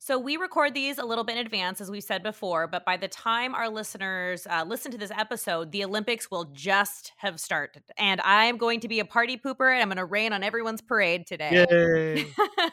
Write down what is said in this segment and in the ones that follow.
So we record these a little bit in advance, as we said before, but by the time our listeners uh, listen to this episode, the Olympics will just have started. And I'm going to be a party pooper and I'm going to rain on everyone's parade today. Yay.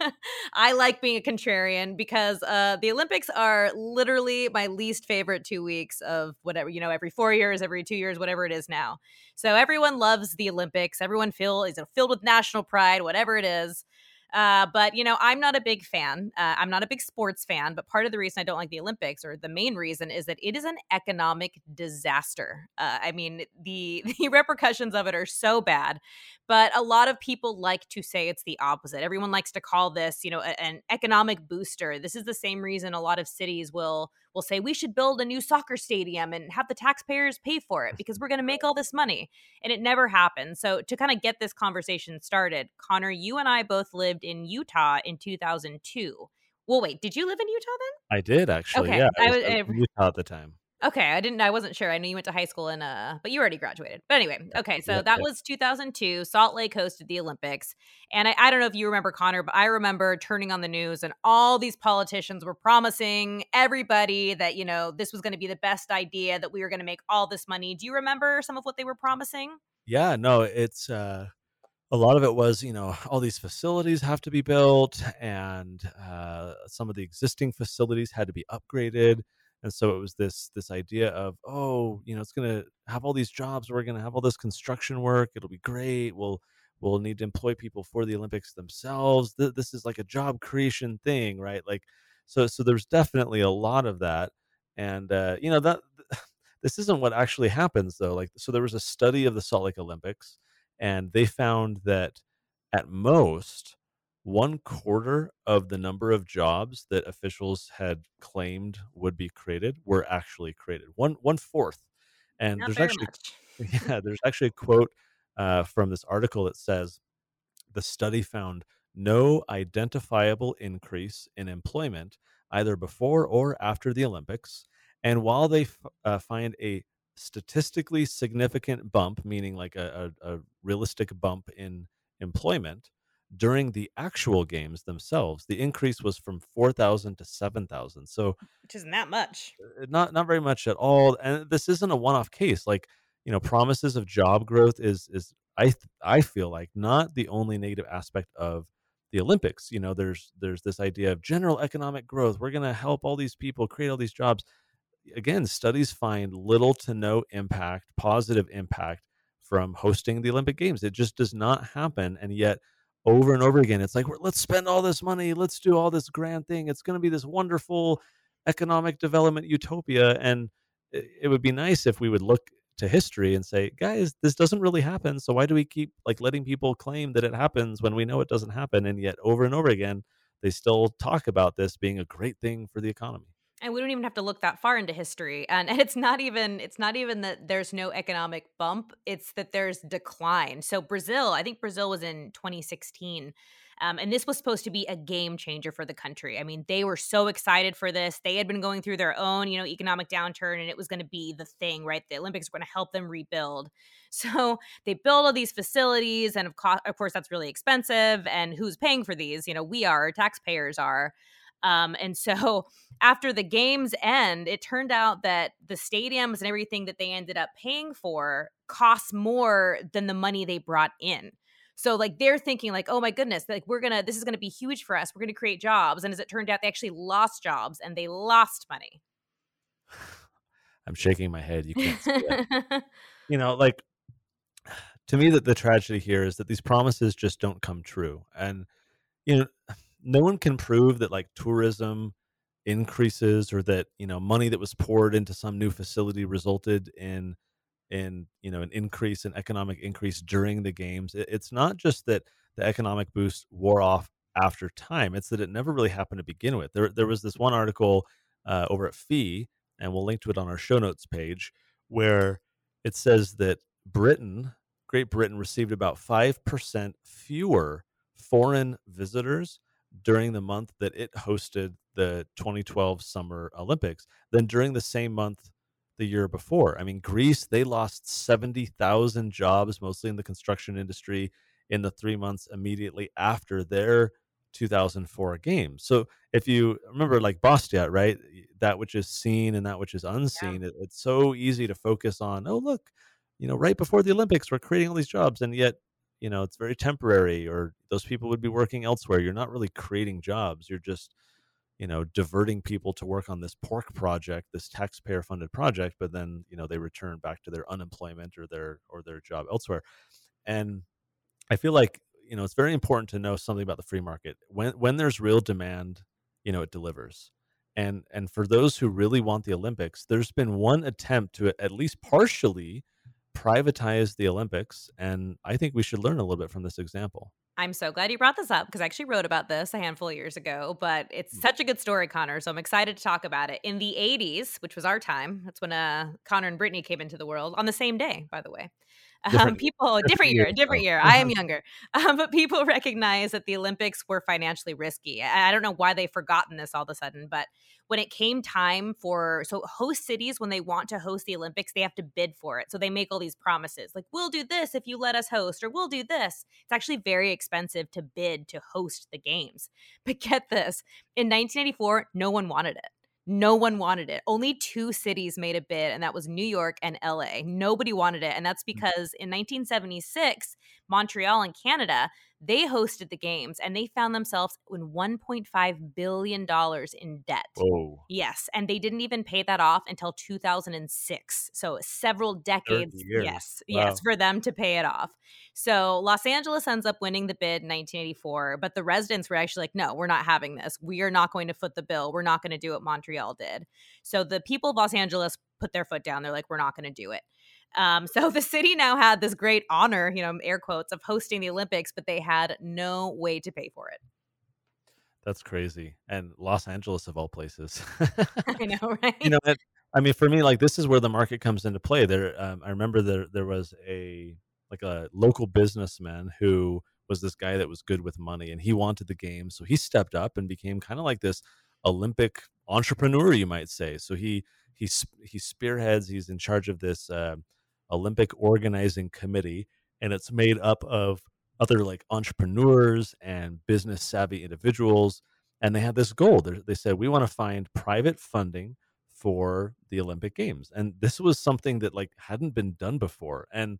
I like being a contrarian because uh, the Olympics are literally my least favorite two weeks of whatever, you know, every four years, every two years, whatever it is now. So everyone loves the Olympics. Everyone feel is filled with national pride, whatever it is. Uh, but you know, I'm not a big fan. Uh, I'm not a big sports fan. But part of the reason I don't like the Olympics, or the main reason, is that it is an economic disaster. Uh, I mean, the the repercussions of it are so bad. But a lot of people like to say it's the opposite. Everyone likes to call this, you know, a, an economic booster. This is the same reason a lot of cities will will say we should build a new soccer stadium and have the taxpayers pay for it because we're going to make all this money. And it never happens. So to kind of get this conversation started, Connor, you and I both lived in Utah in 2002. Well, wait, did you live in Utah then? I did actually. Okay, Yeah, I was, I was Utah at the time. Okay, I didn't. I wasn't sure. I knew you went to high school in uh, but you already graduated. But anyway, okay. So that was 2002. Salt Lake hosted the Olympics, and I, I don't know if you remember Connor, but I remember turning on the news and all these politicians were promising everybody that you know this was going to be the best idea, that we were going to make all this money. Do you remember some of what they were promising? Yeah, no, it's uh, a lot of it was you know all these facilities have to be built, and uh, some of the existing facilities had to be upgraded, and so it was this this idea of oh you know it's gonna have all these jobs, we're gonna have all this construction work, it'll be great. We'll we'll need to employ people for the Olympics themselves. Th- this is like a job creation thing, right? Like so so there's definitely a lot of that, and uh, you know that this isn't what actually happens though like so there was a study of the salt lake olympics and they found that at most one quarter of the number of jobs that officials had claimed would be created were actually created one one fourth and Not there's actually much. yeah there's actually a quote uh, from this article that says the study found no identifiable increase in employment either before or after the olympics and while they f- uh, find a statistically significant bump, meaning like a, a, a realistic bump in employment during the actual games themselves, the increase was from 4,000 to 7,000. So Which isn't that much. uh, not not very much at all. And this isn't a one-off case. Like you know, promises of job growth is is I I feel like not the only negative aspect of the Olympics. You know, there's there's this idea of general economic growth. We're going to help all these people create all these jobs again, studies find little to no impact, positive impact from hosting the Olympic Games. It just does not happen. And yet, over and over again, it's like, let's spend all this money. Let's do all this grand thing. It's going to be this wonderful economic development utopia. And it, would be nice if we would look to history and say, guys, this doesn't really happen. So why do we keep like letting people claim that it happens when we know it doesn't happen? And yet, over and over again, they still talk about this being a great thing for the economy. And we don't even have to look that far into history and, and it's not even it's not even that there's no economic bump it's that there's decline. So brazil i think brazil was in 2016 um, and this was supposed to be a game changer for the country. I mean they were so excited for this they had been going through their own you know economic downturn and it was going to be the thing right? The olympics were going to help them rebuild. So they build all these facilities and of, co- of course that's really expensive and who's paying for these? You know we are taxpayers are um, and so after the games end, it turned out that the stadiums and everything that they ended up paying for costs more than the money they brought in. So like they're thinking like, oh my goodness, like we're gonna this is gonna be huge for us. We're gonna create jobs. And as it turned out, they actually lost jobs and they lost money. I'm shaking my head. You can't see it. you know, like to me that the tragedy here is that these promises just don't come true. And you know, no one can prove that like tourism increases or that, you know, money that was poured into some new facility resulted in in, you know, an increase in economic increase during the games. It, it's not just that the economic boost wore off after time. It's that it never really happened to begin with. There there was this one article uh, over at Fee, and we'll link to it on our show notes page, where it says that Britain, Great Britain, received about 5% fewer foreign visitors during the month that it hosted the 2012 Summer Olympics than during the same month the year before. I mean, Greece, they lost 70,000 jobs, mostly in the construction industry, in the three months immediately after their 2004 games. So if you remember, like Bastiat, right? That which is seen and that which is unseen, yeah. it, it's so easy to focus on, oh, look, you know, right before the Olympics, we're creating all these jobs. And yet, you know, it's very temporary, or those people would be working elsewhere. You're not really creating jobs. You're just, you know, diverting people to work on this pork project, this taxpayer funded project, but then, you know, they return back to their unemployment or their or their job elsewhere. And I feel like you know it's very important to know something about the free market. When when there's real demand, you know, it delivers. And and for those who really want the Olympics, there's been one attempt to at least partially privatize the Olympics, and I think we should learn a little bit from this example. I'm so glad you brought this up because I actually wrote about this a handful of years ago, but it's mm. such a good story, Connor. So I'm excited to talk about it. In the 80s, which was our time, that's when uh, Connor and Brittany came into the world on the same day, by the way. Um, people, different year, a different year. I am younger, um, but people recognize that the Olympics were financially risky. I, I don't know why they've forgotten this all of a sudden, but when it came time for so host cities when they want to host the Olympics, they have to bid for it. So they make all these promises like we'll do this if you let us host, or we'll do this. It's actually very expensive to bid to host the games. But get this, in 1984, no one wanted it. No one wanted it. Only two cities made a bid, and that was New York and LA. Nobody wanted it. And that's mm. because in 1976, Montreal in Canada, they hosted the games and they found themselves in $1.5 billion in debt. Whoa. Yes. And they didn't even pay that off until 2006. So several decades. Yes. Wow. Yes. For them to pay it off. So Los Angeles ends up winning the bid in 1984. But the residents were actually like, no, we're not having this. We are not going to foot the bill. We're not going to do what Montreal did. So the people of Los Angeles put their foot down. They're like, we're not going to do it. Um, so the city now had this great honor, you know, air quotes, of hosting the Olympics, but they had no way to pay for it. That's crazy. And Los Angeles, of all places. I know, right? You know, I mean, for me, like this is where the market comes into play. There, um, I remember there there was a like a local businessman who was this guy that was good with money, and he wanted the game, so he stepped up and became kind of like this Olympic entrepreneur, you might say. So he he he spearheads. He's in charge of this. Uh, Olympic Organizing Committee, and it's made up of other like entrepreneurs and business savvy individuals. And they had this goal. They're, they said, we want to find private funding for the Olympic Games. And this was something that like hadn't been done before. And,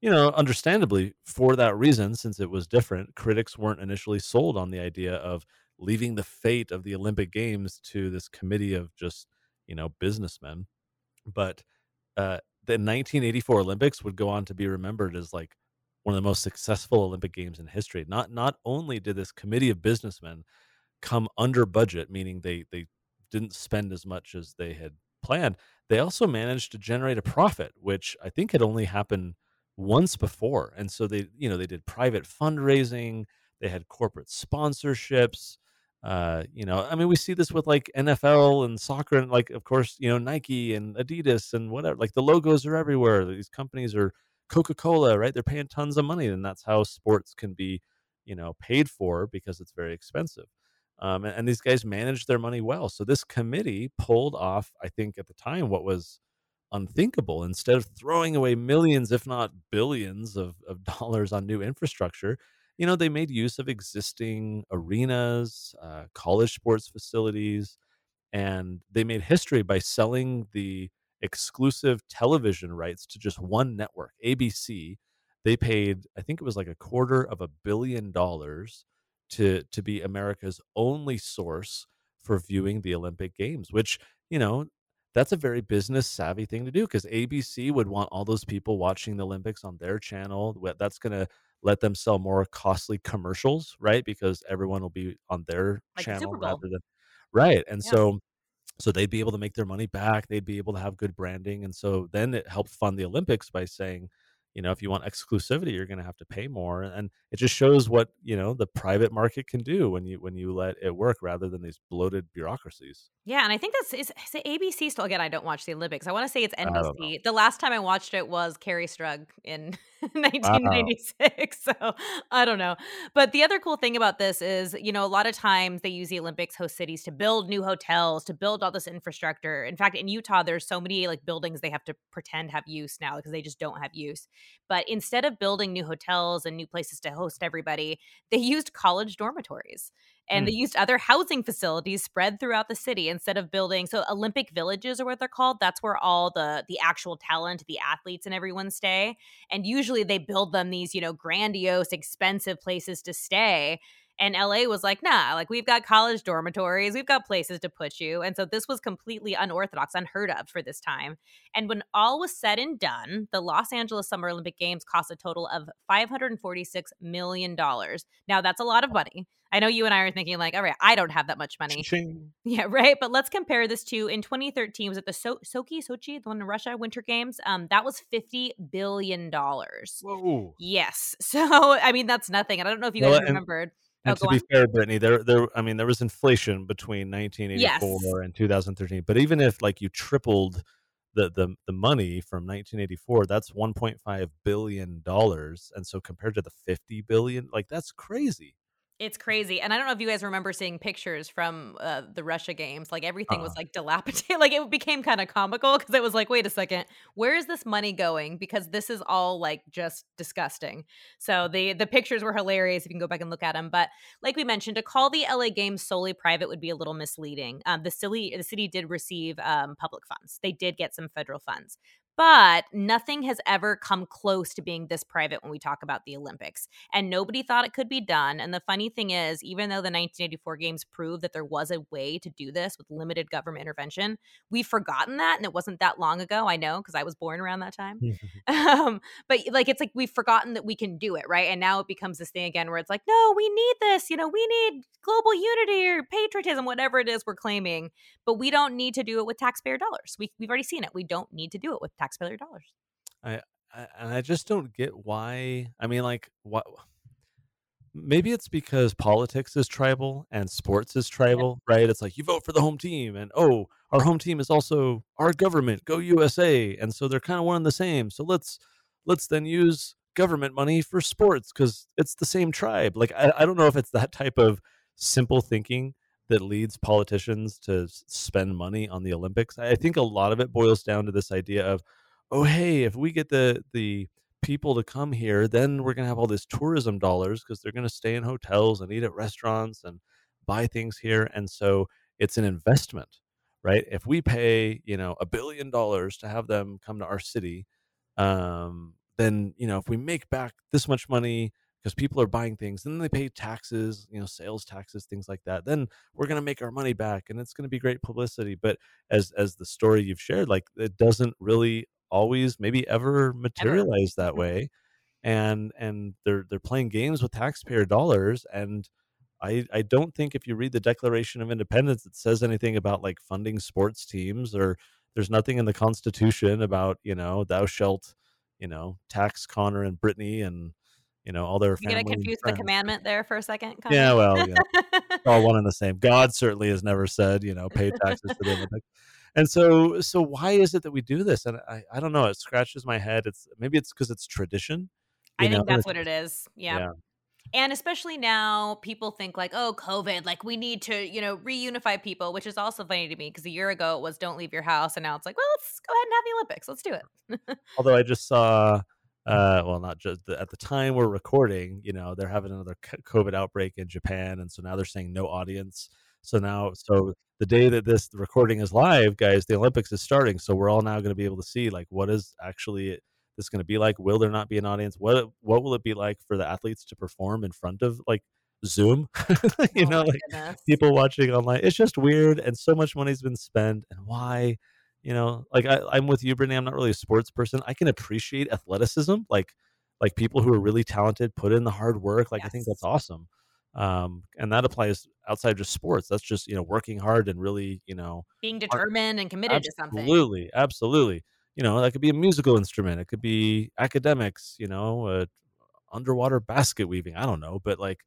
you know, understandably, for that reason, since it was different, critics weren't initially sold on the idea of leaving the fate of the Olympic Games to this committee of just, you know, businessmen. But uh, the 1984 Olympics would go on to be remembered as like one of the most successful Olympic games in history. Not not only did this committee of businessmen come under budget, meaning they they didn't spend as much as they had planned, they also managed to generate a profit, which I think had only happened once before. And so they, you know, they did private fundraising, they had corporate sponsorships, uh, you know, I mean, we see this with like NFL and soccer, and like, of course, you know, Nike and Adidas and whatever. Like the logos are everywhere. These companies are Coca Cola, right? They're paying tons of money, and that's how sports can be, you know, paid for because it's very expensive. Um, and, and these guys manage their money well. So this committee pulled off, I think, at the time, what was unthinkable. Instead of throwing away millions, if not billions, of, of dollars on new infrastructure, you know, they made use of existing arenas, uh, college sports facilities, and they made history by selling the exclusive television rights to just one network, ABC. They paid, I think it was like a quarter of a billion dollars to to be America's only source for viewing the Olympic Games, which, you know, that's a very business savvy thing to do because ABC would want all those people watching the Olympics on their channel. That's going to let them sell more costly commercials, right? Because everyone will be on their like channel rather than right. And yeah. so so they'd be able to make their money back. They'd be able to have good branding. And so then it helped fund the Olympics by saying, you know if you want exclusivity you're going to have to pay more and it just shows what you know the private market can do when you when you let it work rather than these bloated bureaucracies yeah and i think that's is, is abc still again i don't watch the olympics i want to say it's nbc the last time i watched it was Kerri Strug in 1996. Wow. So I don't know. But the other cool thing about this is, you know, a lot of times they use the Olympics host cities to build new hotels, to build all this infrastructure. In fact, in Utah, there's so many like buildings they have to pretend have use now because they just don't have use. But instead of building new hotels and new places to host everybody, they used college dormitories and mm. they used other housing facilities spread throughout the city instead of building so olympic villages are what they're called that's where all the the actual talent the athletes and everyone stay and usually they build them these you know grandiose expensive places to stay and LA was like, nah, like we've got college dormitories, we've got places to put you. And so this was completely unorthodox, unheard of for this time. And when all was said and done, the Los Angeles Summer Olympic Games cost a total of $546 million. Now, that's a lot of money. I know you and I are thinking, like, all right, I don't have that much money. Ching. Yeah, right. But let's compare this to in 2013, was it the so- Sochi, Sochi, the one in Russia, Winter Games? Um, that was $50 billion. Whoa. Yes. So, I mean, that's nothing. I don't know if you guys well, remembered. And oh, to be on. fair, Brittany, there, there, I mean, there was inflation between 1984 yes. and 2013. But even if like you tripled the the the money from 1984, that's 1.5 billion dollars, and so compared to the 50 billion, like that's crazy. It's crazy. And I don't know if you guys remember seeing pictures from uh, the Russia games. Like everything uh was uh-huh. like dilapidated. like it became kind of comical because it was like, wait a second, where is this money going? Because this is all like just disgusting. So the the pictures were hilarious if you can go back and look at them. But like we mentioned, to call the LA games solely private would be a little misleading. Um, the city the city did receive um, public funds. They did get some federal funds but nothing has ever come close to being this private when we talk about the Olympics. And nobody thought it could be done. And the funny thing is, even though the 1984 games proved that there was a way to do this with limited government intervention, we've forgotten that. And it wasn't that long ago. I know because I was born around that time. um, but like, it's like we've forgotten that we can do it, right? And now it becomes this thing again where it's like, no, we need this. You know, we need global unity or patriotism, whatever it is we're claiming. But we don't need to do it with taxpayer dollars. We, we've already seen it. We don't need to do it with taxpayer dollars. I, I and I just don't get why. I mean, like what? Maybe it's because politics is tribal and sports is tribal, yep. right? It's like you vote for the home team, and oh, our home team is also our government. Go USA, and so they're kind of one and the same. So let's let's then use government money for sports because it's the same tribe. Like I, I don't know if it's that type of simple thinking that leads politicians to spend money on the Olympics. I think a lot of it boils down to this idea of, oh hey, if we get the the people to come here, then we're going to have all this tourism dollars because they're going to stay in hotels and eat at restaurants and buy things here and so it's an investment, right? If we pay, you know, a billion dollars to have them come to our city, um then, you know, if we make back this much money because people are buying things and then they pay taxes you know sales taxes things like that then we're going to make our money back and it's going to be great publicity but as as the story you've shared like it doesn't really always maybe ever materialize ever. that mm-hmm. way and and they're they're playing games with taxpayer dollars and I, I don't think if you read the Declaration of Independence it says anything about like funding sports teams or there's nothing in the Constitution about you know thou shalt you know tax Connor and Brittany and you know all their. You're gonna confuse the commandment there for a second? Yeah, well, yeah, all one and the same. God certainly has never said, you know, pay taxes for the Olympics. And so, so why is it that we do this? And I, I don't know. It scratches my head. It's maybe it's because it's tradition. I know? think that's what it is. Yeah. yeah. And especially now, people think like, oh, COVID, like we need to, you know, reunify people, which is also funny to me because a year ago it was don't leave your house. And now it's like, well, let's go ahead and have the Olympics. Let's do it. Although I just saw uh, well, not just the, at the time we're recording, you know, they're having another COVID outbreak in Japan, and so now they're saying no audience. So now, so the day that this recording is live, guys, the Olympics is starting. So we're all now going to be able to see like what is actually this going to be like. Will there not be an audience? What what will it be like for the athletes to perform in front of like Zoom? you oh know, like goodness. people watching online. It's just weird, and so much money's been spent, and why? You know like I, i'm with you brittany i'm not really a sports person i can appreciate athleticism like like people who are really talented put in the hard work like yes. i think that's awesome um and that applies outside just sports that's just you know working hard and really you know being determined and committed to something absolutely absolutely you know that could be a musical instrument it could be academics you know uh, underwater basket weaving i don't know but like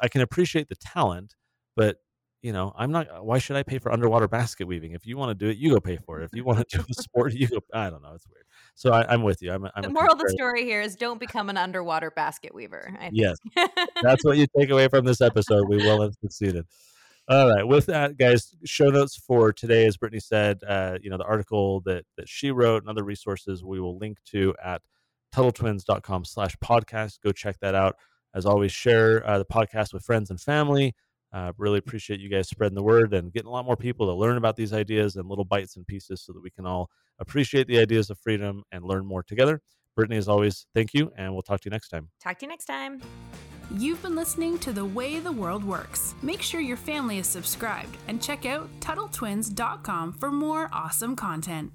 i can appreciate the talent but you know, I'm not. Why should I pay for underwater basket weaving? If you want to do it, you go pay for it. If you want to do a sport, you go. I don't know. It's weird. So I, am with you. I'm. I'm the moral of the story here is don't become an underwater basket weaver. I yes, that's what you take away from this episode. We will have succeeded. All right. With that, guys, show notes for today, as Brittany said, uh, you know, the article that that she wrote and other resources we will link to at TuttleTwins.com slash podcast. Go check that out. As always, share uh, the podcast with friends and family. Uh, really appreciate you guys spreading the word and getting a lot more people to learn about these ideas and little bites and pieces so that we can all appreciate the ideas of freedom and learn more together. Brittany, as always, thank you, and we'll talk to you next time. Talk to you next time. You've been listening to The Way the World Works. Make sure your family is subscribed and check out TuttleTwins.com for more awesome content.